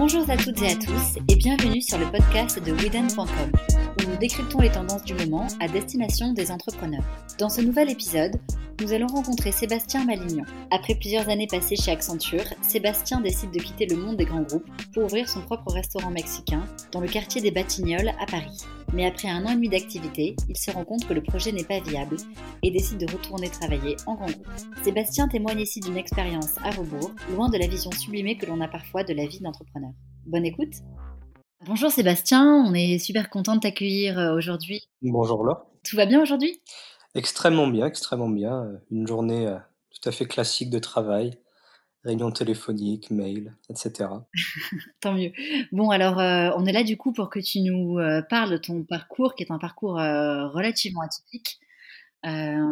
Bonjour à toutes et à tous et bienvenue sur le podcast de Widen.com où nous décryptons les tendances du moment à destination des entrepreneurs. Dans ce nouvel épisode, nous allons rencontrer Sébastien Malignon. Après plusieurs années passées chez Accenture, Sébastien décide de quitter le monde des grands groupes pour ouvrir son propre restaurant mexicain dans le quartier des Batignolles à Paris. Mais après un an et demi d'activité, il se rend compte que le projet n'est pas viable et décide de retourner travailler en grand groupe. Sébastien témoigne ici d'une expérience à rebours, loin de la vision sublimée que l'on a parfois de la vie d'entrepreneur. Bonne écoute Bonjour Sébastien, on est super content de t'accueillir euh, aujourd'hui. Bonjour Laure. Tout va bien aujourd'hui? Extrêmement bien, extrêmement bien. Euh, une journée euh, tout à fait classique de travail, réunion téléphonique, mail, etc. Tant mieux. Bon, alors, euh, on est là du coup pour que tu nous parles de ton parcours, qui est un parcours relativement atypique,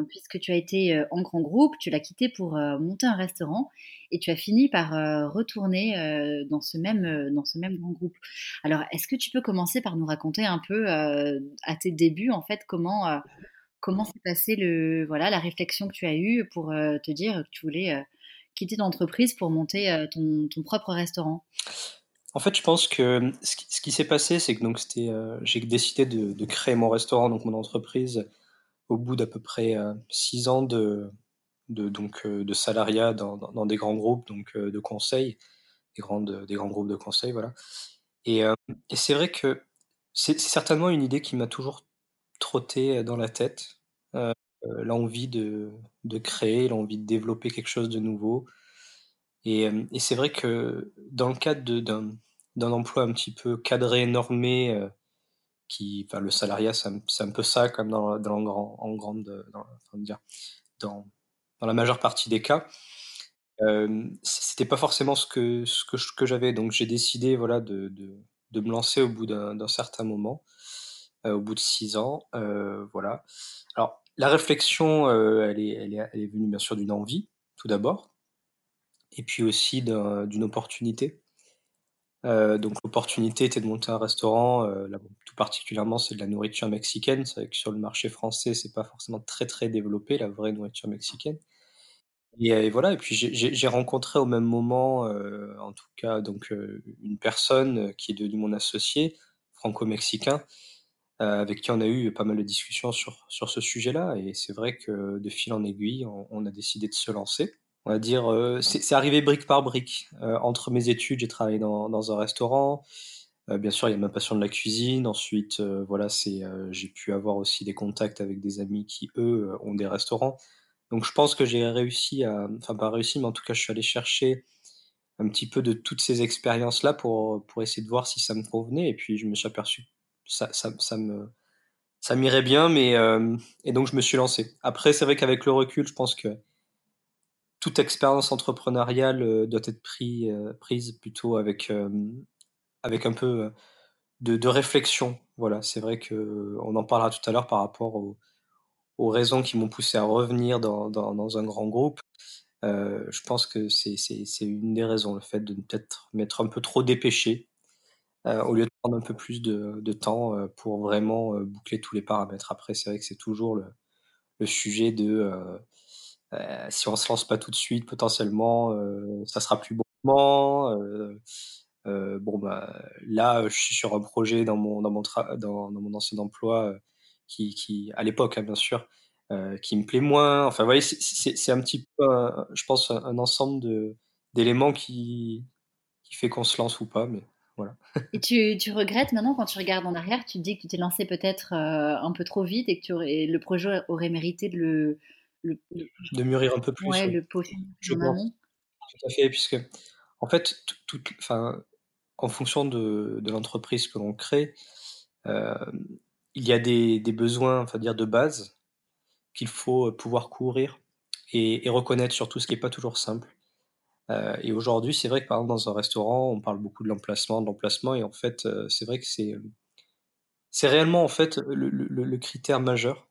puisque tu as été en grand groupe, tu l'as quitté pour monter un restaurant, et tu as fini par retourner dans ce même dans ce même grand groupe. Alors, est-ce que tu peux commencer par nous raconter un peu à tes débuts, en fait, comment Comment s'est passée voilà, la réflexion que tu as eue pour euh, te dire que tu voulais euh, quitter ton entreprise pour monter euh, ton, ton, propre restaurant? En fait, je pense que ce qui, s'est passé, c'est que donc c'était, j'ai décidé de, créer mon restaurant, donc mon entreprise, au bout d'à peu près six ans de, de, donc, de salariat dans, dans, des grands groupes donc, de conseil, des, grandes, des grands groupes de conseil, voilà. Et, et c'est vrai que c'est certainement une idée qui m'a toujours trotté dans la tête. Euh, l'envie de, de créer, l'envie de développer quelque chose de nouveau. Et, et c'est vrai que dans le cadre d'un, emploi un petit peu cadré, normé, euh, qui, le salariat, c'est un, peu ça, comme dans, dans grand, en grande, dans, dire, dans, dans la majeure partie des cas. Euh, c'était pas forcément ce que, ce que, j'avais, donc j'ai décidé voilà, de, de, de me lancer au bout d'un, certain moment. Euh, au bout de six ans. Euh, voilà. Alors, la réflexion, euh, elle, est, venue bien sûr d'une envie, tout d'abord, et puis aussi d'une opportunité. donc l'opportunité était de monter un restaurant, là, tout particulièrement c'est de la nourriture mexicaine. C'est vrai que sur le marché français, c'est pas forcément très très développé la vraie nourriture mexicaine. Et, voilà. Et puis j'ai rencontré au même moment, en tout cas, donc une personne qui est devenue mon associé, franco-mexicain, euh, avec qui on a eu pas mal de discussions sur, sur ce sujet-là. Et c'est vrai que de fil en aiguille, on, a décidé de se lancer. On va dire, euh, c'est arrivé brique par brique. Euh, entre mes études, j'ai travaillé dans, dans, un restaurant. bien sûr, il y a ma passion de la cuisine. Ensuite, voilà, c'est, j'ai pu avoir aussi des contacts avec des amis qui, eux, ont des restaurants. Donc, je pense que j'ai réussi à, enfin, pas réussi, mais en tout cas, je suis allé chercher un petit peu de toutes ces expériences-là pour, pour essayer de voir si ça me convenait. Et puis, je me suis aperçu ça, me ça m'irait bien, mais euh, et donc je me suis lancé. Après, c'est vrai qu'avec le recul, je pense que toute expérience entrepreneuriale euh, doit être euh, prise plutôt avec avec un peu de, réflexion. Voilà, c'est vrai que on en parlera tout à l'heure par rapport aux, raisons qui m'ont poussé à revenir dans, dans, un grand groupe. je pense que c'est une des raisons, le fait de peut-être m'être un peu trop dépêché au lieu prendre un peu plus de, de temps euh, pour vraiment euh, boucler tous les paramètres. Après, c'est vrai que c'est toujours le, le, sujet de si on se lance pas tout de suite, potentiellement, ça sera plus bon bon, bah, là, je suis sur un projet dans mon, dans mon, dans, mon ancien emploi qui, qui, à l'époque, hein, bien sûr, qui me plaît moins. Enfin, vous voyez, c'est un petit peu, je pense, un, un ensemble d'éléments qui, qui fait qu'on se lance ou pas. Mais et tu, tu, regrettes maintenant quand tu regardes en arrière, tu te dis que tu t'es lancé peut-être euh, un peu trop vite et que tu aurais, le projet aurait mérité de le, de mûrir un peu plus. Ouais, le Je pense. Tout à fait, puisque en fait, tout, enfin, en fonction de, de l'entreprise que l'on crée, euh, il y a des, des besoins, enfin dire de base, qu'il faut pouvoir couvrir et, et reconnaître surtout ce qui n'est pas toujours simple. Euh, et aujourd'hui, c'est vrai que par exemple dans un restaurant, on parle beaucoup de l'emplacement, de l'emplacement, et en fait, euh, c'est vrai que c'est c'est réellement en fait le, critère majeur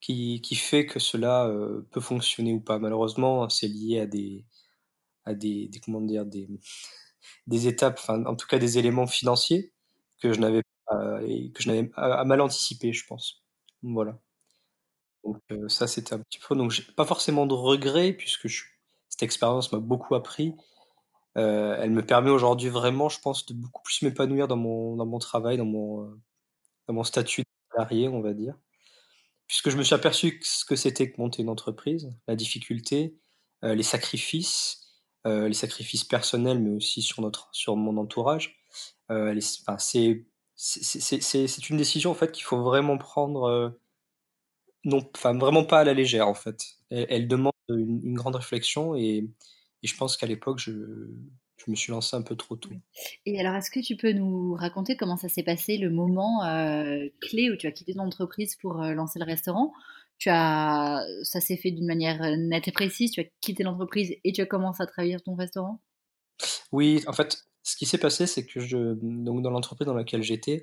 qui, qui, fait que cela euh, peut fonctionner ou pas. Malheureusement, c'est lié à des à des, comment dire des des étapes, enfin en tout cas des éléments financiers que je n'avais pas que je n'avais à, mal anticipé, je pense. Voilà. Donc ça c'était un petit peu donc pas forcément de regrets puisque je suis cette expérience m'a beaucoup appris. Heu, elle me permet aujourd'hui vraiment, je pense, de beaucoup plus m'épanouir dans mon dans mon travail, dans mon, heu, dans mon statut de salarié, on va dire. Puisque je me suis aperçu ce que c'était que monter une entreprise, la difficulté, heu, les sacrifices, les sacrifices personnels, mais aussi sur notre sur mon entourage. Enfin, c'est c'est c'est c'est une décision, en fait, qu'il faut vraiment prendre, non enfin, vraiment pas à la légère, en fait. Elle demande une une grande réflexion et et je pense qu'à l'époque, je je me suis lancé un peu trop tôt. Et alors, est-ce que tu peux nous raconter comment ça s'est passé, le moment, heu, clé où tu as quitté ton entreprise pour, heu, lancer le restaurant? Tu as ça s'est fait d'une manière, heu, nette et précise? Tu as quitté l'entreprise et tu as commencé à travailler ton restaurant? Oui, en fait, ce qui s'est passé, c'est que je donc dans l'entreprise dans laquelle j'étais,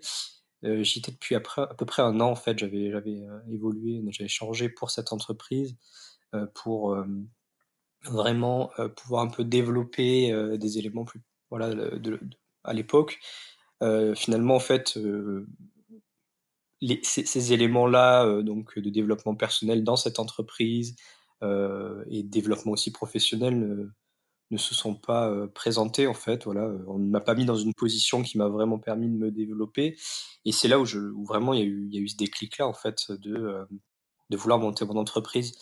heu, j'y étais depuis après à peu près un an, en fait. J'avais j'avais, évolué, j'avais changé pour cette entreprise, pour, hem, vraiment, heu, pouvoir un peu développer, des éléments plus voilà, à l'époque, finalement, en fait, ces éléments-là, donc de développement personnel dans cette entreprise, et développement aussi professionnel, ne se sont pas, présentés en fait, voilà, on ne m'a pas mis dans une position qui m'a vraiment permis de me développer. Et c'est là où je où vraiment il y a eu y a eu ce déclic-là en fait de, de vouloir monter mon entreprise.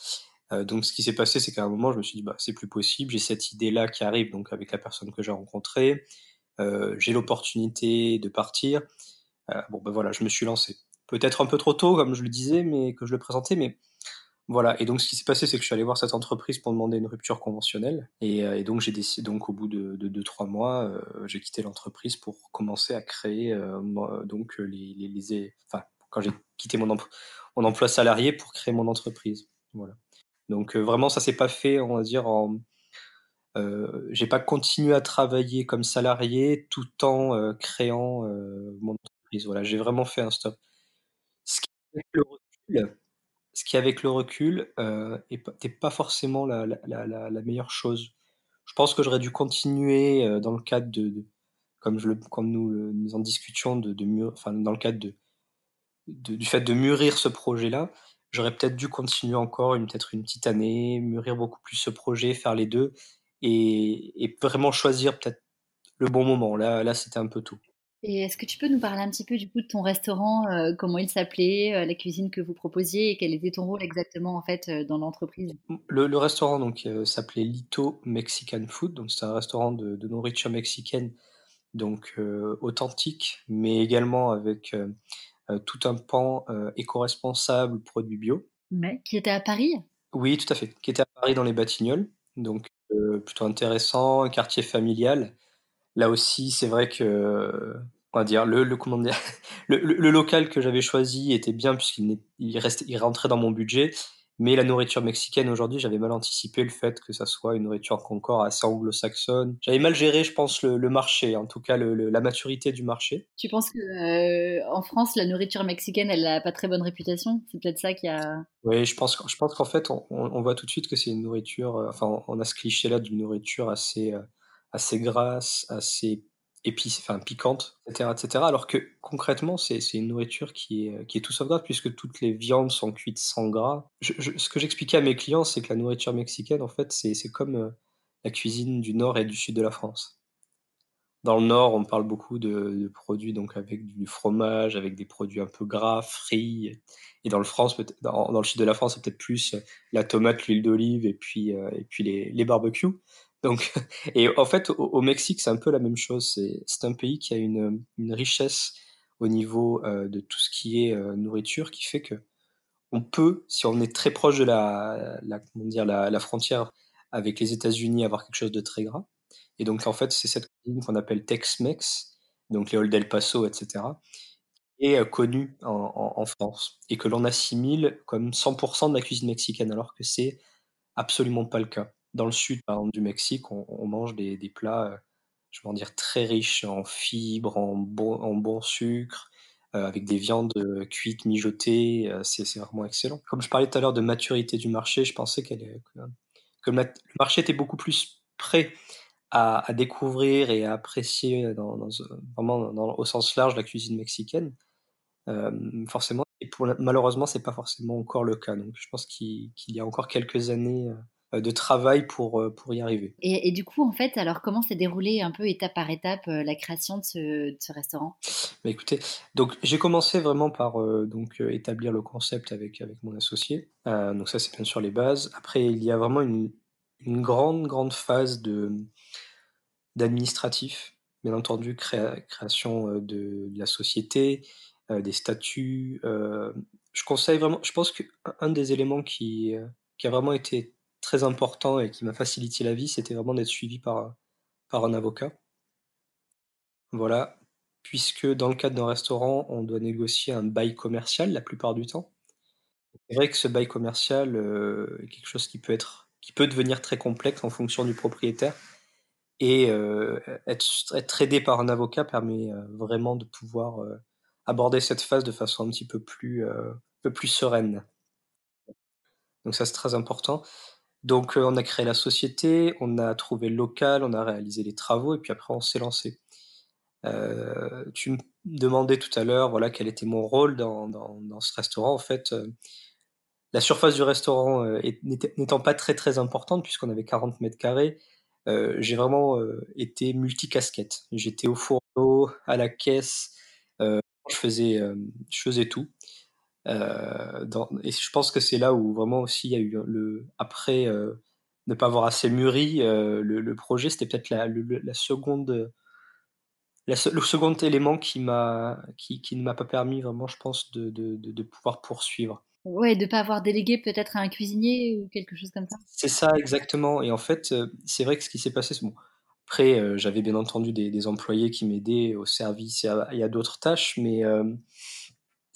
Heu, donc ce qui s'est passé, c'est qu'à un moment je me suis dit: «Bah, c'est plus possible». J'ai cette idée-là qui arrive donc avec la personne que j'ai rencontrée, heu, j'ai l'opportunité de partir. Heu, bon, bah, voilà, je me suis lancé. Peut-être un peu trop tôt comme je le disais, mais que je le présentais, mais voilà et donc ce qui s'est passé, c'est que je suis allé voir cette entreprise pour demander une rupture conventionnelle et donc j'ai décidé donc au bout de de 2-3 mois, j'ai quitté l'entreprise pour commencer à créer, donc les enfin, quand j'ai quitté mon empl mon emploi salarié pour créer mon entreprise, voilà. Donc heu, vraiment ça s'est pas fait, on va dire en heu, j'ai pas continué à travailler comme salarié tout en, heu, créant, mon entreprise, voilà, j'ai vraiment fait un stop. Ce qui avec le recul ce qui avec le recul, heu, est pas forcément la meilleure chose. Je pense que j'aurais dû continuer, dans le cadre de comme nous, en discutions de de enfin dans le cadre du fait de mûrir ce projet-là, j'aurais peut-être dû continuer encore une peut-être une petite année, mûrir beaucoup plus ce projet, faire les 2 et et vraiment choisir peut-être le bon moment. Là là, c'était un peu tôt. Et est-ce que tu peux nous parler un petit peu du coup de ton restaurant, heu, comment il s'appelait, heu, la cuisine que vous proposiez et quel était ton rôle exactement en fait, heu, dans l'entreprise? Le le restaurant donc s'appelait Lito Mexican Food, donc c'est un restaurant de de nourriture mexicaine, donc authentique, mais également avec, tout un pan, heu, éco-responsable, produits bio. Ouais, qui était à Paris? Oui, tout à fait, qui était à Paris dans les Batignolles, donc heu, plutôt intéressant, un quartier familial. Là aussi, c'est vrai que, on va dire le le comment dire? Le le le local que j'avais choisi était bien puisqu'il il il rentrait dans mon budget, mais la nourriture mexicaine aujourd'hui, j'avais mal anticipé le fait que ça soit une nourriture encore assez anglo-saxonne. J'avais mal géré, je pense, le le marché, en tout cas le le la maturité du marché. Tu penses que, heu, en France, la nourriture mexicaine, elle a pas très bonne réputation? C'est peut-être ça qui a Oui, je pense je pense qu'en fait, on on on voit tout de suite que c'est une nourriture, heu, enfin, on a ce cliché-là d'une nourriture assez, heu, assez grasse, assez épice enfin piquante, et cetera, et cetera. Alors que concrètement, c'est une nourriture qui est, heu, qui est tout sauf gras puisque toutes les viandes sont cuites sans gras. Ce que j'expliquais à mes clients, c'est que la nourriture mexicaine, en fait, c'est comme, heu, la cuisine du nord et du sud de la France. Dans le nord, on parle beaucoup de produits donc avec du fromage, avec des produits un peu gras, frits et dans le France dans dans le sud de la France, c'est peut-être plus, heu, la tomate, l'huile d'olive et puis, et puis les les barbecues. Et en fait, au Mexique, c'est un peu la même chose. C'est un pays qui a une, richesse au niveau, heu, de tout ce qui est, heu, nourriture qui fait qu'on peut, si on est très proche de la frontière avec les États-Unis, avoir quelque chose de très gras et donc en fait, c'est cette cuisine qu'on appelle Tex-Mex, donc les Old El Paso et cetera et heu, connue en en en France et que l'on assimile comme 100% de la cuisine mexicaine, alors que c'est absolument pas le cas. Dans le sud, par exemple, du Mexique, on mange des plats, heu, je vais en dire très riches en fibres, en bon sucre, heu, avec des viandes, heu, cuites, mijotées, c'est vraiment excellent. Comme je parlais tout à l'heure de maturité du marché, je pensais qu'elle est que le marché était beaucoup plus prêt à découvrir et à apprécier vraiment au sens large la cuisine mexicaine, forcément et pour malheureusement, c'est pas forcément encore le cas, donc je pense qu'il y a encore quelques années, de travail pour, pour y arriver. Et, et, du coup, en fait, alors comment s'est déroulé un peu étape par étape la création de ce, de ce restaurant? Bah, Écoutez, donc j'ai commencé vraiment par donc établir le concept avec avec mon associé. donc ça, c'est bien sûr les bases. Après, il y a vraiment une, une grande grande phase de d'administratif, bien entendu, création de, de, la société, des statuts. je conseille vraiment. Je pense qu'un des éléments qui qui a vraiment été très important et qui m'a facilité la vie, c'était vraiment d'être suivi par, par un avocat. Voilà, puisque dans le cadre d'un restaurant, on doit négocier un bail commercial la plupart du temps. C'est vrai que ce bail commercial euh, est quelque chose qui peut être qui peut devenir très complexe en fonction du propriétaire. Et euh, être, être, aidé par un avocat permet euh, vraiment de pouvoir aborder cette phase de façon un petit peu plus, un peu plus sereine. Donc ça, c'est très important. Donc, on a créé la société, on a trouvé le local, on a réalisé les travaux et puis après on s'est lancé. tu me demandais tout à l'heure, voilà, quel était mon rôle dans ce restaurant. En fait, la surface du restaurant, n'étant pas très, très importante puisqu'on avait 40 mètres carrés, j'ai vraiment, été multicasquette. J'étais au fourneau, à la caisse, je faisais, je faisais tout. Euh, dans, et je pense que c'est là où vraiment aussi il y a eu le après euh, ne pas avoir assez mûri euh, le, le, projet, c'était peut-être la, la, seconde la, le second élément qui m'a qui, qui ne m'a pas permis vraiment, je pense, de, de, de, de pouvoir poursuivre. Ouais, de pas avoir délégué peut-être à un cuisinier ou quelque chose comme ça. C'est ça exactement. Et en fait, c'est vrai que ce qui s'est passé, bon. Après, j'avais bien entendu des, des employés qui m'aidaient au service et à, à d'autres tâches, mais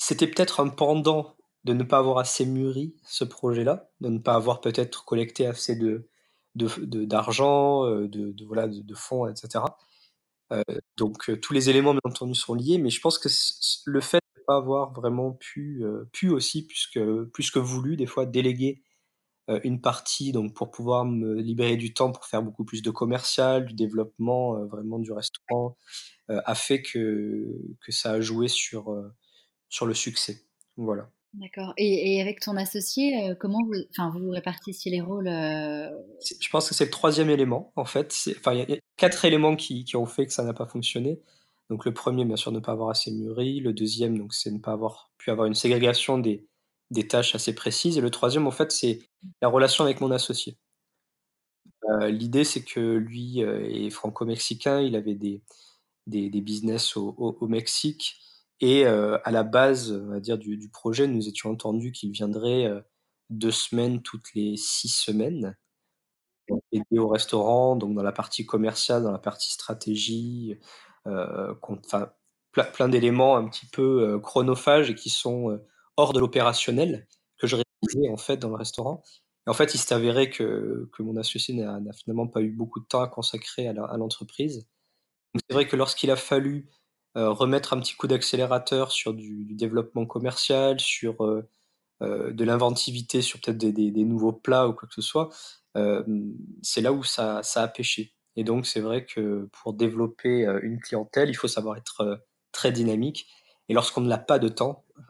c'était peut-être un pendant de ne pas avoir assez mûri ce projet-là, de ne pas avoir peut-être collecté assez de d'argent, de, de, de, voilà, de, fonds, etc. Euh, donc euh, tous les éléments bien entendu sont liés, mais je pense que le fait de ne pas avoir vraiment pu, euh, pu aussi, puisque, plus que voulu, des fois déléguer une partie donc pour pouvoir me libérer du temps pour faire beaucoup plus de commercial, du développement vraiment du restaurant, a fait que, que ça a joué sur, sur le succès. Voilà. D'accord. Et, et, avec ton associé, euh, comment vous, enfin, vous répartissiez les rôles euh... Je pense que c'est le troisième élément, en fait. Enfin, il y, a quatre éléments qui, qui, ont fait que ça n'a pas fonctionné. Donc, le premier, bien sûr, ne pas avoir assez mûri. Le deuxième, donc, c'est ne pas avoir pu avoir une ségrégation des, des tâches assez précises. Et le troisième, en fait, c'est la relation avec mon associé. Euh, L'idée, c'est que lui euh, est franco-mexicain. Il avait des, des, des business au, au, au Mexique. Et euh, à la base, on dire, du, projet, nous étions entendus qu'il viendrait euh, deux semaines toutes les six semaines, aider au restaurant, donc dans la partie commerciale, dans la partie stratégie, euh, enfin, plein, d'éléments un petit peu chronophages et qui sont hors de l'opérationnel que je réalisais en fait dans le restaurant. Et en fait, il s'est avéré que, que mon associé n'a finalement pas eu beaucoup de temps à consacrer à l'entreprise. C'est vrai que lorsqu'il a fallu remettre un petit coup d'accélérateur sur du, du, développement commercial, sur euh, euh, de l'inventivité, sur peut-être des, des, des, nouveaux plats ou quoi que ce soit, c'est là où ça, ça a pêché. Et donc c'est vrai que pour développer une clientèle, il faut savoir être très dynamique. Et lorsqu'on n'a pas de temps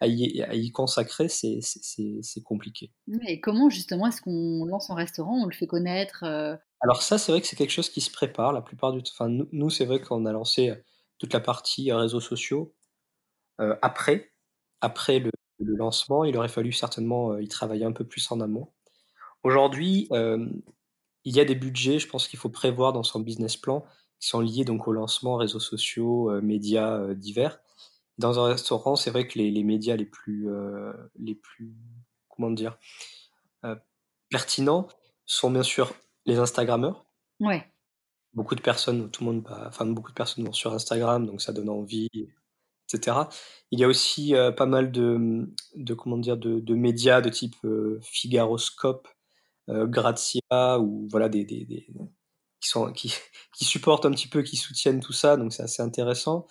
à, y, à, y, consacrer, c'est compliqué. Et comment justement est-ce qu'on lance un restaurant, on le fait connaître Alors ça, c'est vrai que c'est quelque chose qui se prépare la plupart du temps. Enfin, nous c'est vrai qu'on a lancé toute la partie euh, réseaux sociaux. Euh, après, après le, le, lancement, il aurait fallu certainement euh, y travailler un peu plus en amont. Aujourd'hui, il y a des budgets, je pense qu'il faut prévoir dans son business plan, qui sont liés donc au lancement, réseaux sociaux, médias divers. Dans un restaurant, c'est vrai que les, les, médias les plus, les plus, comment dire, pertinents sont bien sûr les Instagrammeurs. Ouais beaucoup de personnes, tout le monde, enfin beaucoup de personnes vont sur Instagram, donc ça donne envie, etc. Il y a aussi euh, pas mal de, de, comment dire, de, de médias de type euh, Figaroscope, euh, Grazia, ou voilà des, des, qui sont qui, qui supportent un petit peu, qui soutiennent tout ça, donc c'est assez intéressant.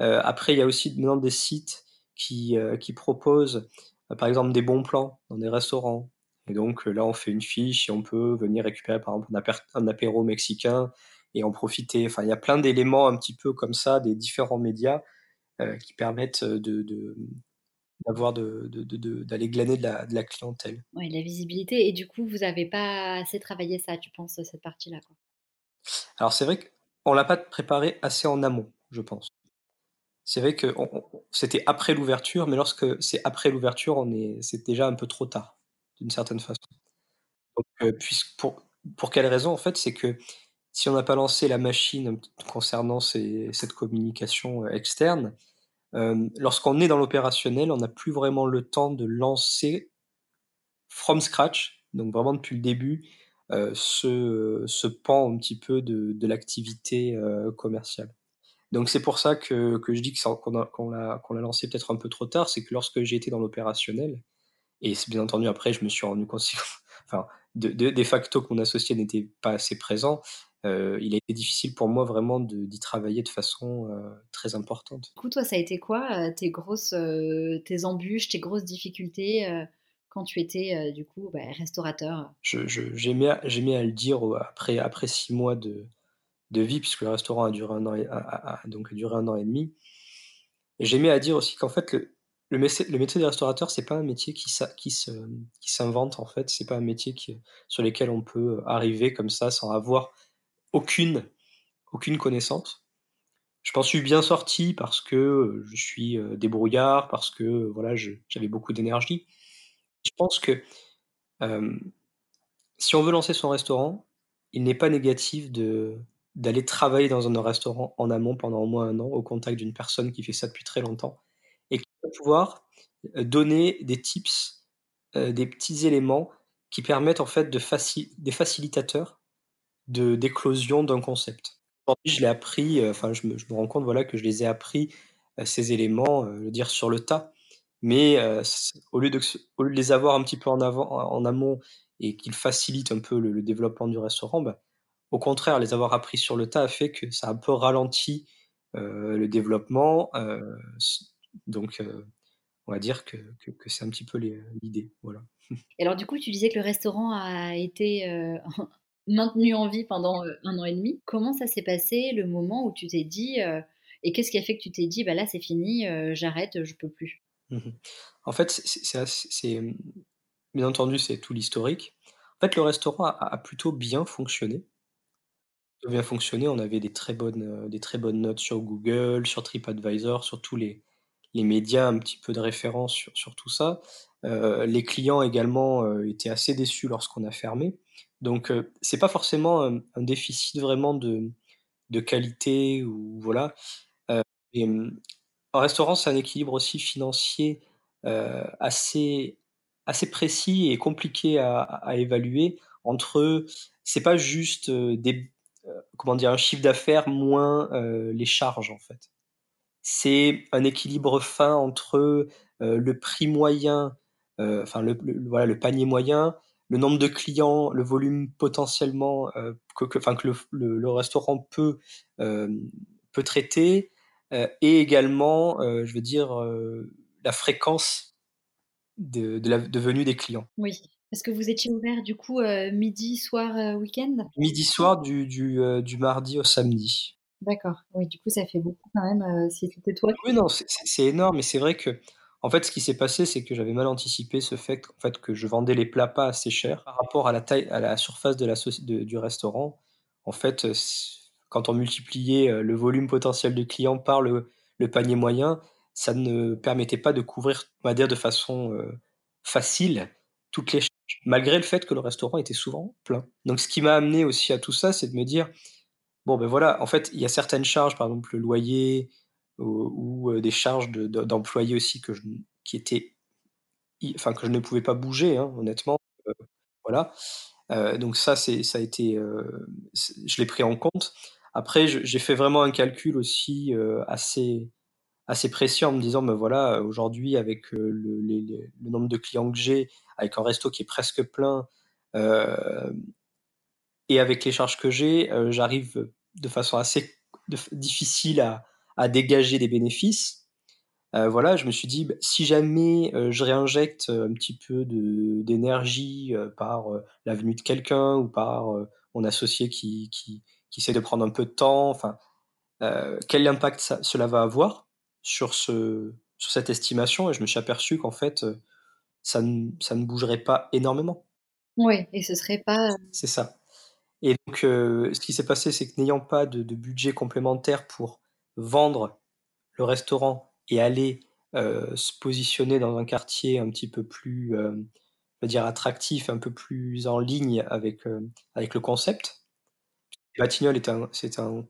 Euh, après, il y a aussi maintenant des sites qui, qui proposent, par exemple, des bons plans dans des restaurants. Et donc là, on fait une fiche et on peut venir récupérer par exemple un apéro mexicain et en profiter. Enfin, il y a plein d'éléments un petit peu comme ça, des différents médias euh, qui permettent de, de, d'avoir de d'aller glaner de la de la clientèle. Ouais, la visibilité et du coup, vous avez pas assez travaillé ça, tu penses, cette partie-là? Alors c'est vrai qu'on l'a pas préparé assez en amont, je pense. C'est vrai on c'était après l'ouverture, mais lorsque c'est après l'ouverture, on est c'est déjà un peu trop tard, d'une certaine façon. Donc puisque pour pour quelle raison, en fait? C'est que si on n'a pas lancé la machine concernant cette communication, heu, externe, hem, lorsqu'on est dans l'opérationnel, on n'a plus vraiment le temps de lancer from scratch, donc vraiment depuis le début, heu, ce, ce pan un petit peu de de l'activité, commerciale. Donc c'est pour ça que que je dis qu'on a qu'on l'a qu'on l'a lancé peut-être un peu trop tard, c'est que lorsque j'ai été dans l'opérationnel et bien entendu après je me suis rendu compte enfin de de de facto que mon associé n'était pas assez présent, heu, il a été difficile pour moi vraiment d'y travailler de façon, heu, très importante. Du coup, toi, ça a été quoi, heu, tes grosses, tes embûches, tes grosses difficultés, quand tu étais, du coup, bah, restaurateur? J'aimais à le dire, après après 6 mois de de vie puisque le restaurant a duré 1 an et a a a donc duré 1 an et demi. J'aimais à dire aussi qu'en fait le le métier le métier de restaurateur, c'est pas un métier qui qui se qui s'invente en fait, c'est pas un métier qui sur lesquels on peut arriver comme ça sans avoir aucune aucune connaissance. Je m'en suis bien sorti parce que, heu, je suis, heu, débrouillard, parce que, heu, voilà, je j'avais beaucoup d'énergie. Je pense que, si on veut lancer son restaurant, il n'est pas négatif d'aller travailler dans un restaurant en amont pendant au moins 1 an au contact d'une personne qui fait ça depuis très longtemps et qui va pouvoir, donner des tips, des petits éléments qui permettent en fait de des facilitateurs d'éclosion d'un concept. Je l'ai appris, heu, enfin je me rends compte, voilà, que je les ai appris, heu, ces éléments, je veux dire sur le tas, mais au lieu de les avoir un petit peu en avant en amont et qu'ils facilitent un peu le le développement du restaurant, bah, au contraire, les avoir appris sur le tas a fait que ça a un peu ralenti, le développement, donc on va dire que que que c'est un petit peu l'idée, voilà. Et alors du coup, tu disais que le restaurant a été, maintenu en vie pendant, heu, 1 an et demi. Comment ça s'est passé le moment où tu t'es dit, heu et qu'est-ce qui a fait que tu t'es dit: «Bah là, c'est fini, heu, j'arrête, je peux plus»? Mmh mh. En fait, c'est bien entendu, c'est tout l'historique. En fait, le restaurant a plutôt bien fonctionné. Bien fonctionné, on avait des très bonnes, des très bonnes notes sur Google, sur TripAdvisor, sur tous les les médias un petit peu de référence sur tout ça. Les clients également, étaient assez déçus lorsqu'on a fermé. Donc heu, c'est pas forcément un un déficit vraiment de de qualité ou voilà. Et mmh, un restaurant, c'est un équilibre aussi financier, heu, assez assez précis et compliqué à à évaluer entre c'est pas juste, des comment dire? Un chiffre d'affaires moins, les charges, en fait. C'est un équilibre fin entre, le prix moyen, enfin le voilà, le panier moyen, le nombre de clients, le volume potentiellement, heu, que que que le f le le restaurant peut, hem, peut traiter, heu et également, je veux dire, la fréquence de de la de venue des clients. Oui, parce que vous étiez ouvert du coup, midi, soir, week-end? Midi, soir, du du, du mardi au samedi. D'accord, oui, du coup, ça fait beaucoup quand même, si c'était toi Oui, non, c'est énorme et c'est vrai qu'en fait, ce qui s'est passé, c'est que j'avais mal anticipé ce fait qu'en fait, que je vendais les plats pas assez cher par rapport à la taille à la surface de la du restaurant. En fait, heu, s quand on multipliait, heu, le volume potentiel de clients par le le panier moyen, ça ne permettait pas de couvrir, on va dire de façon, heu, facile, toutes les charges, malgré le fait que le restaurant était souvent plein. Donc ce qui m'a amené aussi à tout ça, c'est de me dire: «Bon, beh, voilà, en fait, il y a certaines charges, par exemple le loyer ou ou heu, des charges de de d'employés aussi que je qui étaient enfin que je ne pouvais pas bouger, hein, honnêtement, heu, voilà». Donc ça, c'est ça a été, je l'ai pris en compte. Après, j'ai fait vraiment un calcul aussi, assez assez précis en me disant: «Bah, voilà, aujourd'hui avec, le nombre de clients que j'ai, avec un resto qui est presque plein, et avec les charges que j'ai, j'arrive de façon assez difficile à à dégager des bénéfices». Heu, voilà, je me suis dit: «Bah, si jamais, heu, je réinjecte, heu, un petit peu d'énergie, par, la venue de quelqu'un ou par, mon associé qui qui qui essaie de prendre un peu de temps, enfin, quel impact ça cela va avoir sur ce sur cette estimation? Et je me suis aperçu qu'en fait, ça ne ça ne bougerait pas énormément. Oui et ce serait pas, C'est ça et donc ce qui s'est passé, c'est que n'ayant pas de de budget complémentaire pour vendre le restaurant et aller, se positionner dans un quartier un petit peu plus, on va dire attractif, un peu plus en ligne avec, avec le concept. Batignolles est un c'est un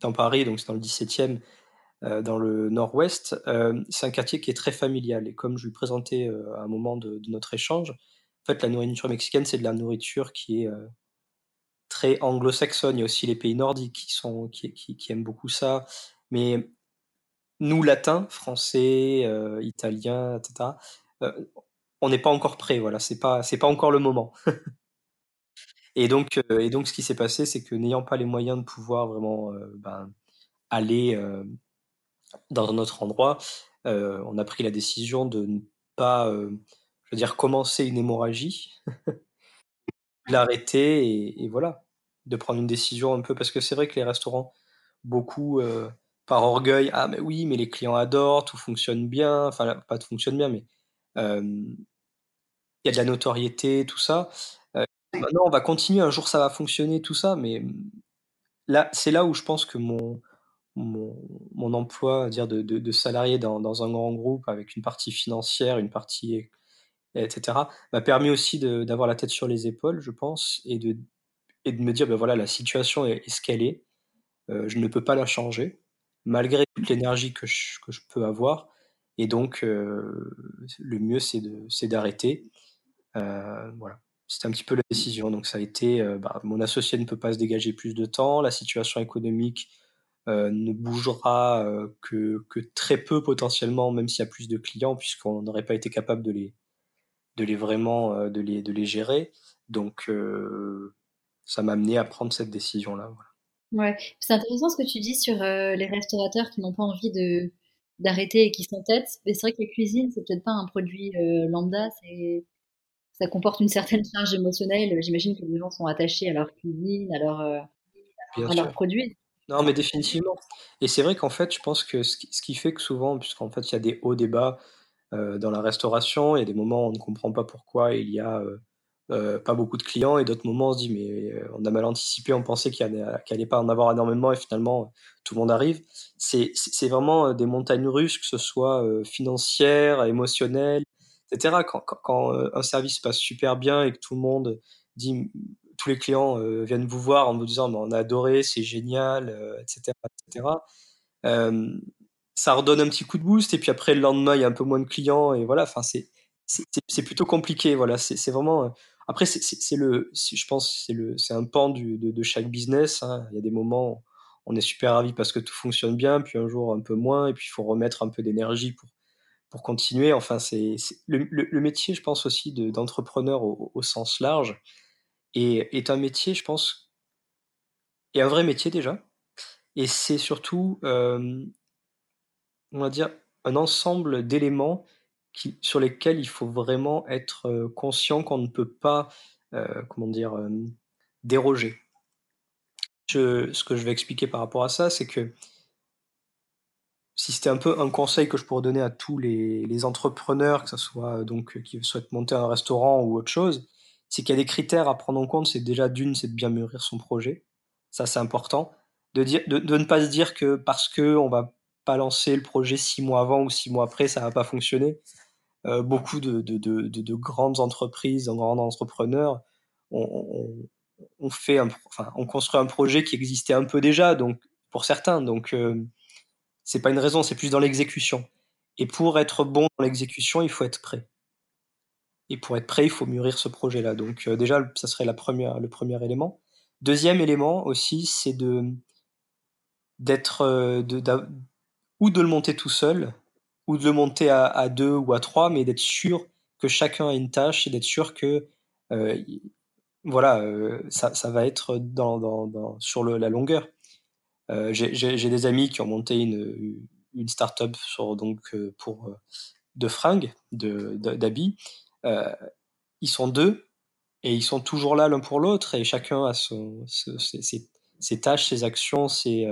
dans Paris, donc c'est dans le 17e, euh, dans le nord-ouest. Euh, c'est un quartier qui est très familial et comme je lui présentais euh, à un moment de, notre échange, en fait, la nourriture mexicaine, c'est de la nourriture qui est très anglo-saxonne. Il y a aussi les pays nordiques qui, sont, qui, aiment beaucoup ça. Mais nous, latins, français, italiens, etc., on n'est pas encore prêt. Voilà, c'est pas, pas encore le moment. et donc, et donc, ce qui s'est passé, c'est que n'ayant pas les moyens de pouvoir vraiment ben, aller dans un autre endroit, euh, on a pris la décision de ne pas, euh, je veux dire, commencer une hémorragie, l'arrêter et, voilà, de prendre une décision un peu parce que c'est vrai que les restaurants, beaucoup euh, par orgueil, ah mais oui, mais les clients adorent, tout fonctionne bien, enfin pas tout fonctionne bien, mais il y a de la notoriété, tout ça. maintenant, on va continuer, un jour ça va fonctionner, tout ça, mais là, c'est là où je pense que mon, mon, emploi dire de, de, salarié dans, un grand groupe avec une partie financière, une partie etc. m'a permis aussi d'avoir la tête sur les épaules, je pense, et de, et de me dire ben voilà la situation est, ce qu'elle est, euh, je ne peux pas la changer malgré toute l'énergie que je, que je, peux avoir, et donc euh, le mieux c'est d'arrêter. Euh, voilà. C'était un petit peu la décision. Donc ça a été, bah, mon associé ne peut pas se dégager plus de temps, la situation économique euh, ne bougera euh, que, que, très peu potentiellement, même s'il y a plus de clients, puisqu'on n'aurait pas été capable de les, de les vraiment euh, de les, de les gérer. Donc, ça m'a amené à prendre cette décision-là. Voilà. Ouais, c'est intéressant ce que tu dis sur les restaurateurs qui n'ont pas envie de d'arrêter et qui s'entêtent. Mais c'est vrai que la cuisine, c'est peut-être pas un produit lambda, c'est ça comporte une certaine charge émotionnelle. J'imagine que les gens sont attachés à leur cuisine, à leur, à leurs produits. Non, mais définitivement. Et c'est vrai qu'en fait, je pense que ce qui fait que souvent, puisqu'en fait, il y a des hauts, débats euh, dans la restauration, il y a des moments où on ne comprend pas pourquoi il y a euh, euh, pas beaucoup de clients, et d'autres moments, on se dit, mais on a mal anticipé, on pensait qu'il n'y pas en avoir énormément, et finalement, tout le monde arrive. C'est vraiment des montagnes russes, que ce soit financières, émotionnelles, etc. Quand, un service passe super bien et que tout le monde dit tous les clients euh, viennent vous voir en vous disant on a adoré, c'est génial, etc. Euh, etc. Euh, ça redonne un petit coup de boost et puis après le lendemain il y a un peu moins de clients et voilà. Enfin c'est plutôt compliqué. Voilà, c'est vraiment. Après c'est le, je pense c'est le, c'est un pan de, chaque business. Hein. Il y a des moments où on est super ravi parce que tout fonctionne bien, puis un jour un peu moins, et puis il faut remettre un peu d'énergie pour pour continuer. Enfin, c'est le, métier, je pense aussi d'entrepreneur au, au, sens large et est un métier, je pense, est un vrai métier déjà. Et c'est surtout, euh, on va dire, un ensemble d'éléments sur lesquels il faut vraiment être euh, conscient qu'on ne peut pas, euh, comment dire, déroger. ce que je vais expliquer par rapport à ça, c'est que si c'était un peu un conseil que je pourrais donner à tous les, entrepreneurs, que ce soit donc qui souhaitent monter un restaurant ou autre chose, c'est qu'il y a des critères à prendre en compte. C'est déjà d'une, c'est de bien mûrir son projet. Ça, c'est important. De, de, ne pas se dire que parce que on va pas lancer le projet six mois avant ou six mois après, ça va pas fonctionner. Euh, beaucoup de, de, de, grandes entreprises, de grands entrepreneurs ont, construit un projet qui existait un peu déjà, donc pour certains. Donc euh, c'est pas une raison, c'est plus dans l'exécution. Et pour être bon dans l'exécution, il faut être prêt. Et pour être prêt, il faut mûrir ce projet-là. Donc euh, déjà, ça serait le premier élément. Deuxième élément aussi, c'est d'être ou de le monter tout seul, ou de le monter à, deux ou à trois, mais d'être sûr que chacun a une tâche et d'être sûr que euh, voilà, ça, ça, va être dans, sur la longueur. J'ai des amis qui ont monté une, une start-up sur, donc, pour, de fringues, d'habits, euh, ils sont deux et ils sont toujours là l'un pour l'autre et chacun a son, ses, ses tâches, ses actions, ses,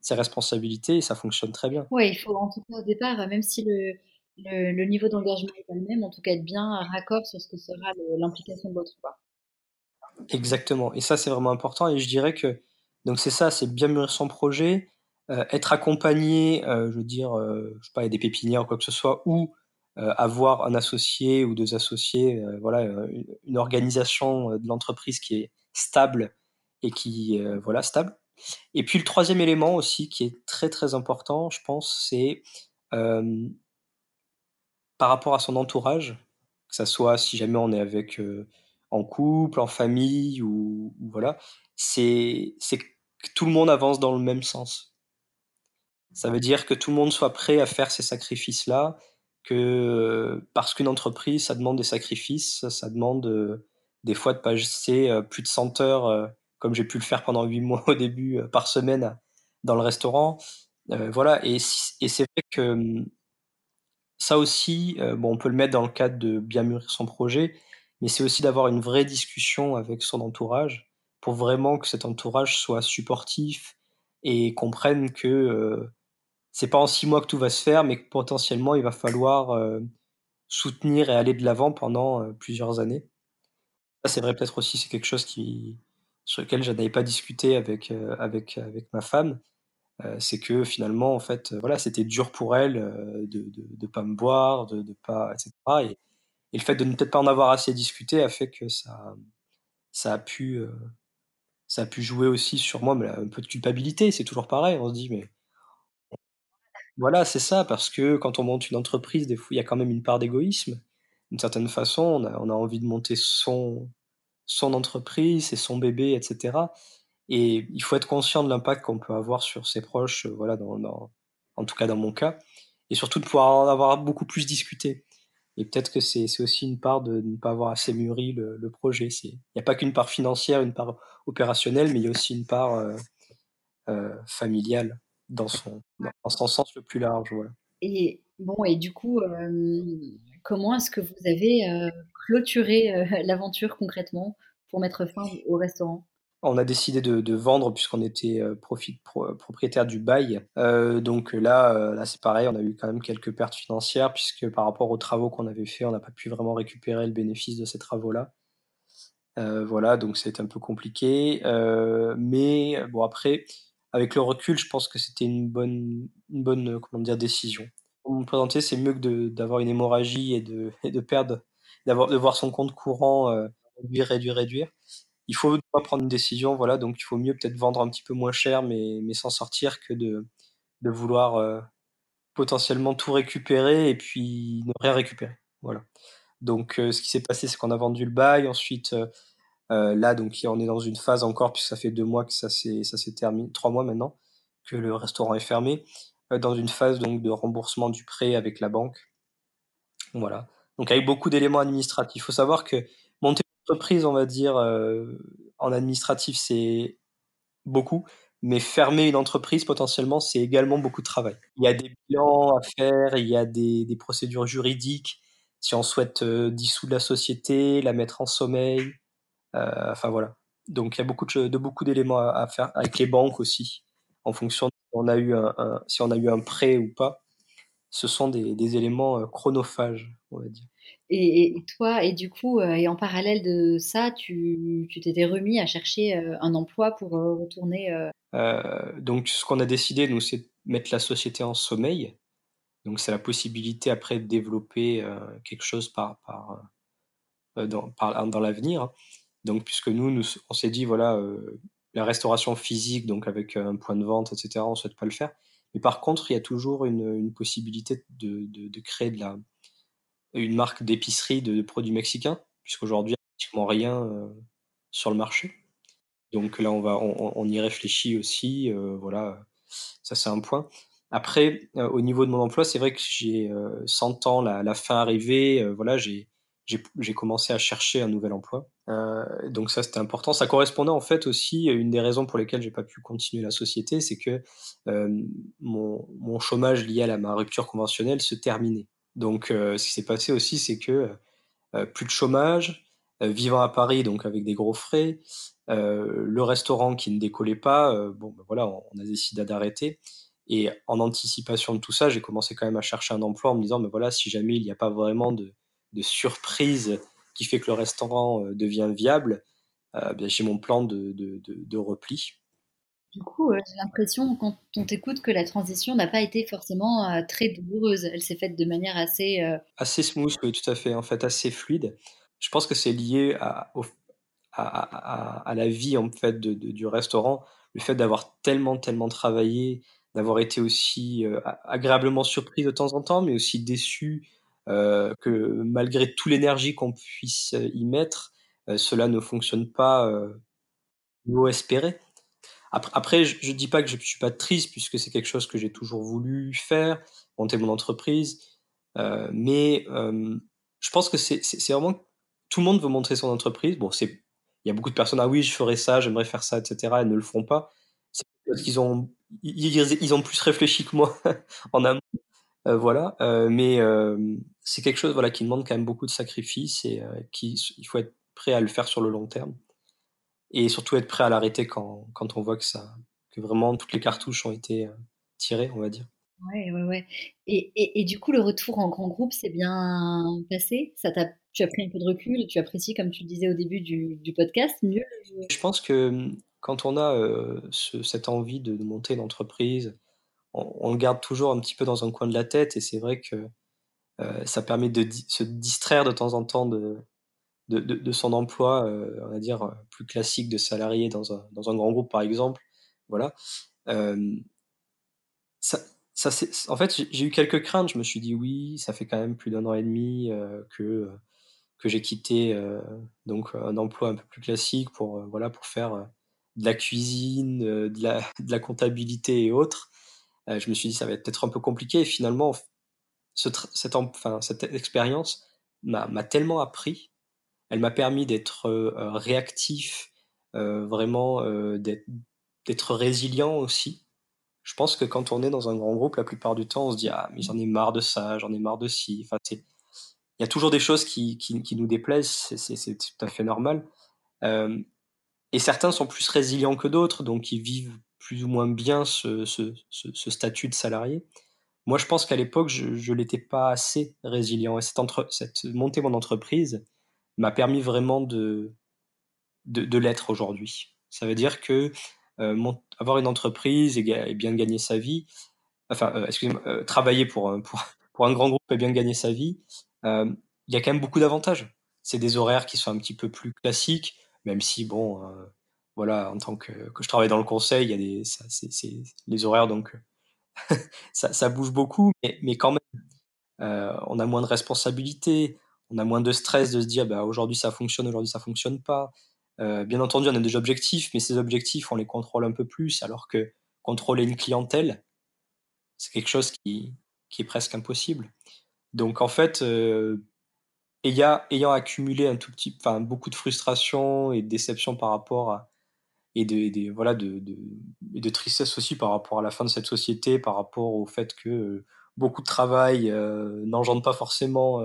ses responsabilités et ça fonctionne très bien. Ouais, il faut en tout cas au départ, même si le le le niveau d'engagement est pas le même, en tout cas être bien raccord sur ce que sera l'implication de l'autre. Exactement et ça, c'est vraiment important et je dirais que donc c'est ça, c'est bien mûrir son projet, heu, être accompagné, je veux dire, je sais pas, il y a des pépinières ou quoi que ce soit ou avoir un associé ou 2 associés, voilà, une une organisation, de l'entreprise qui est stable et qui, heu, voilà, stable et puis le troisième élément aussi qui est très, très important, je pense, c'est, hem par rapport à son entourage, que ça soit si jamais on est avec, heu, en couple, en famille ou voilà, c'est que tout le monde avance dans le même sens. Ça veut dire que tout le monde soit prêt à faire ces sacrifices-là, que, heu, parce qu'une entreprise, ça demande des sacrifices, ça demande, heu, des fois de passer, plus de 100 heures, heu, comme j'ai pu le faire pendant 8 mois au début, heu, par semaine dans le restaurant. Heu, voilà et c'est vrai que, mmh ça aussi, heu, bon, on peut le mettre dans le cadre de bien mûrir son projet, mais c'est aussi d'avoir une vraie discussion avec son entourage, pour vraiment que cet entourage soit supportif et comprenne que, heu, c'est pas en 6 mois que tout va se faire, mais que potentiellement il va falloir, soutenir et aller de l'avant pendant, plusieurs années. Ça, c'est vrai peut-être aussi, c'est quelque chose qui sur lequel je n'avais pas discuté avec, heu, avec, avec ma femme. Heu, c'est que finalement, en fait, heu, voilà, c'était dur pour elle, de de pas me voir, de de pas et cetera et le fait de ne peut-être pas en avoir assez discuté a fait que ça ça a pu, ça a pu jouer aussi sur moi, mais un peu de culpabilité, c'est toujours pareil. On se dit: «Mais» voilà, c'est ça, parce que quand on monte une entreprise, des fois, il y a quand même une part d'égoïsme. D'une certaine façon, on a on a envie de monter son son entreprise, c'est son bébé et cetera et il faut être conscient de l'impact qu'on peut avoir sur ses proches, heu, voilà, dans dans en tout cas dans mon cas et surtout de pouvoir en avoir beaucoup plus discuté et peut-être que c'est aussi une part de ne pas avoir assez mûri le le projet. Il y a pas qu'une part financière, une part opérationnelle, mais il y a aussi une part, heu heu, familiale dans son dans son sens le plus large, voilà. Et bon et du coup, comment est-ce que vous avez, heu, clôturé, heu, l'aventure concrètement pour mettre fin au restaurant? On a décidé de vendre puisqu'on était, heu, profit pro propriétaire du bail. Heu, donc là, là, c'est pareil, on a eu quand même quelques pertes financières puisque par rapport aux travaux qu'on avait fait, on n'a pas pu vraiment récupérer le bénéfice de ces travaux-là. Voilà, donc été un peu compliqué, mais bon après, avec le recul, je pense que c'était une bonne une bonne, comment dire? Décision. Pour me présenter, c'est mieux que d'avoir une hémorragie et de et de perdre d'avoir de voir son compte courant, heu, réduire, réduire, réduire. Il faut prendre une décision, voilà, donc il faut mieux peut-être vendre un petit peu moins cher, mais mais s'en sortir que de de vouloir, heu, potentiellement tout récupérer et puis ne rien récupérer. Voilà. Donc heu, ce qui s'est passé, c'est qu'on a vendu le bail. Ensuite, là, donc on est dans une phase encore, puisque ça fait 2 mois que ça s'est terminé 3 mois maintenant que le restaurant est fermé, dans une phase donc de remboursement du prêt avec la banque. Voilà. Donc avec beaucoup d'éléments administratifs. Il faut savoir que monter une entreprise, on va dire, heu, en administratif, c'est beaucoup, mais fermer une entreprise, potentiellement, c'est également beaucoup de travail. Il y a des bilans à faire, il y a des procédures juridiques, si on souhaite, heu, dissoudre la société, la mettre en sommeil, heu, enfin voilà. Donc il y a beaucoup de beaucoup d'éléments à faire avec les banques aussi, en fonction de si on a eu un prêt ou pas. Ce sont des des éléments, heu, chronophages, on va dire. Et et toi et du coup, heu et en parallèle de ça, tu t'étais remis à chercher, heu, un emploi pour, retourner, donc ce qu'on a décidé, nous, c'est de mettre la société en sommeil. Donc c'est la possibilité après de développer, quelque chose par dans par dans l'avenir, hein. Donc puisque nous, nous on s'est dit voilà, la restauration physique, donc avec un point de vente et cetera, on souhaite pas le faire. Mais par contre, il y a toujours une, possibilité de créer de la une marque d'épicerie de produits mexicains, puisqu'aujourd'hui, il y a pratiquement rien, heu, sur le marché. Donc là, on va on y réfléchit aussi, heu, voilà, ça c'est un point. Après, heu, au niveau de mon emploi, c'est vrai que j'ai, sentant la la fin arriver, voilà, j'ai j'ai commencé à chercher un nouvel emploi. Heu, donc ça, c'était important. Ça correspondait en fait aussi à une des raisons pour lesquelles j'ai pas pu continuer la société, c'est que, hem, mon mon chômage lié à ma rupture conventionnelle se terminait. Donc heu, ce qui s'est passé aussi, c'est que, plus de chômage, vivant à Paris, donc avec des gros frais, le restaurant qui ne décollait pas, bon, ben voilà, on, a décidé d'arrêter. Et en anticipation de tout ça, j'ai commencé quand même à chercher un emploi en me disant, mais voilà, si jamais il n'y a pas vraiment de, de, surprise qui fait que le restaurant devient viable, ben, j'ai mon plan de, de, de repli. Du coup, j'ai l'impression, quand on t'écoute, que la transition n'a pas été forcément très douloureuse. Elle s'est faite de manière assez... Assez smooth, oui, tout à fait, en fait, assez fluide. Je pense que c'est lié à, à, à, la vie, en fait, du restaurant. Le fait d'avoir tellement, tellement travaillé, d'avoir été aussi agréablement surpris de temps en temps, mais aussi déçu que malgré toute l'énergie qu'on puisse y mettre, cela ne fonctionne pas au espéré. Après, je, ne dis pas que je, ne suis pas triste puisque c'est quelque chose que j'ai toujours voulu faire, monter mon entreprise. Euh, mais euh, je pense que c'est vraiment tout le monde veut montrer son entreprise. Bon, il y a beaucoup de personnes ah oui, je ferai ça, j'aimerais faire ça, etc. et ne le font pas. C'est parce qu'ils ont ils, ont plus réfléchi que moi en amont. Euh, voilà, mais c'est quelque chose voilà qui demande quand même beaucoup de sacrifices et qui il faut être prêt à le faire sur le long terme et surtout être prêt à l'arrêter quand, quand, on voit que ça que vraiment toutes les cartouches ont été euh, tirées, on va dire. Ouais, ouais, ouais. Et, et, et, du coup, le retour en grand groupe s'est bien passé? Ça Tu as pris un peu de recul, tu apprécies, comme tu le disais au début du, du podcast, mieux Je pense que hum, quand on a euh, cette envie de, monter une entreprise, on, le garde toujours un petit peu dans un coin de la tête et c'est vrai que euh, ça permet de se distraire de temps en temps de, de, son emploi, euh, on va dire, euh, plus classique de salarié dans un, dans un grand groupe, par exemple. Voilà. Euh, ça, ça en fait, j'ai eu quelques craintes. Je me suis dit, oui, ça fait quand même plus d'un an et demi que, que j'ai quitté donc, un emploi un peu plus classique pour, voilà, pour faire de la cuisine, de, la, de la comptabilité et autres. Je me suis dit, ça va être peut-être un peu compliqué. Et finalement, ce, cette, expérience m'a tellement appris elle m'a permis d'être euh, euh, réactif, euh, vraiment d'être résilient aussi. Je pense que quand on est dans un grand groupe, la plupart du temps, on se dit ah mais j'en ai marre de ça, j'en ai marre de ci. Il y a toujours des choses qui, qui, nous déplaisent, c'est tout à fait normal. et certains sont plus résilients que d'autres, donc ils vivent plus ou moins bien ce, statut de salarié. Moi, je pense qu'à l'époque, je ne l'étais pas assez résilient. Et cette, montée mon entreprise, m'a permis vraiment de, l'être aujourd'hui. Ça veut dire que euh, avoir une entreprise et, bien gagner sa vie, enfin, euh, excusez-moi, euh, travailler pour, pour, un grand groupe et bien gagner sa vie, il y a quand même beaucoup d'avantages. C'est des horaires qui sont un petit peu plus classiques, même si, bon, voilà, en tant que, que, je travaille dans le conseil, il y a des, ça, c'est, les horaires, donc ça, ça, bouge beaucoup, mais, mais quand même, on a moins de responsabilités, on a moins de stress de se dire bah, aujourd'hui ça fonctionne, aujourd'hui ça fonctionne pas. Euh, bien entendu, on a des objectifs, mais ces objectifs, on les contrôle un peu plus, alors que contrôler une clientèle, c'est quelque chose qui, est presque impossible. Donc en fait, euh, ayant, ayant, accumulé un tout petit, enfin beaucoup de frustration et de déception par rapport à et de, voilà de, de, tristesse aussi par rapport à la fin de cette société, par rapport au fait que euh, beaucoup de travail euh, n'engendre pas forcément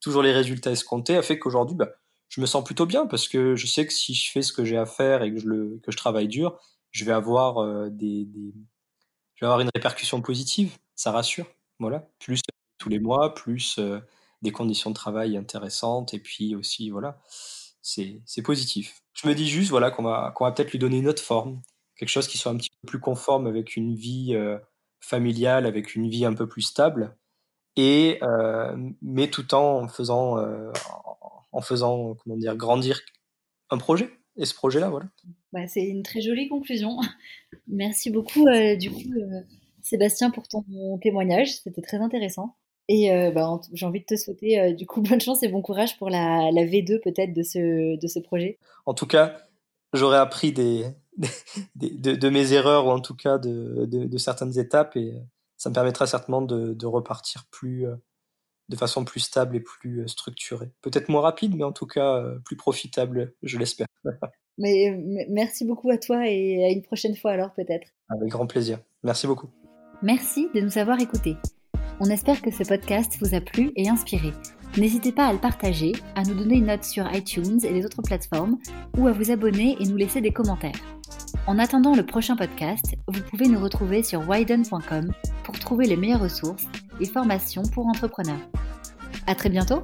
toujours les résultats escomptés, a fait qu'aujourd'hui, bah, je me sens plutôt bien parce que je sais que si je fais ce que j'ai à faire et que je, le, que je travaille dur, je vais avoir euh, des, des, je vais avoir une répercussion positive. Ça rassure. Voilà. Plus tous les mois, plus euh, des conditions de travail intéressantes et puis aussi, voilà, c'est positif. Je me dis juste, voilà, qu'on va, va peut-être lui donner une autre forme, quelque chose qui soit un petit peu plus conforme avec une vie euh, familiale, avec une vie un peu plus stable. Et euh, mais tout en faisant euh, en faisant comment dire grandir un projet. Et ce projet là voilà. Bah, c'est une très jolie conclusion. Merci beaucoup du coup Sébastien pour ton témoignage. C'était très intéressant et bah, j'ai envie de te souhaiter du coup bonne chance et bon courage pour la, la V2 peut-être de ce, de ce projet. En tout cas, j'aurais appris des, des de, de, mes erreurs ou en tout cas de, de, de certaines étapes et ça me permettra certainement de, repartir plus, euh, de façon plus stable et plus euh, structurée. Peut-être moins rapide, mais en tout cas euh, plus profitable, je l'espère. mais, merci beaucoup à toi et à une prochaine fois alors peut-être. Avec grand plaisir. Merci beaucoup. Merci de nous avoir écoutés. On espère que ce podcast vous a plu et inspiré. N'hésitez pas à le partager, à nous donner une note sur iTunes et les autres plateformes, ou à vous abonner et nous laisser des commentaires. En attendant le prochain podcast, vous pouvez nous retrouver sur widen.com pour trouver les meilleures ressources et formations pour entrepreneurs. À très bientôt!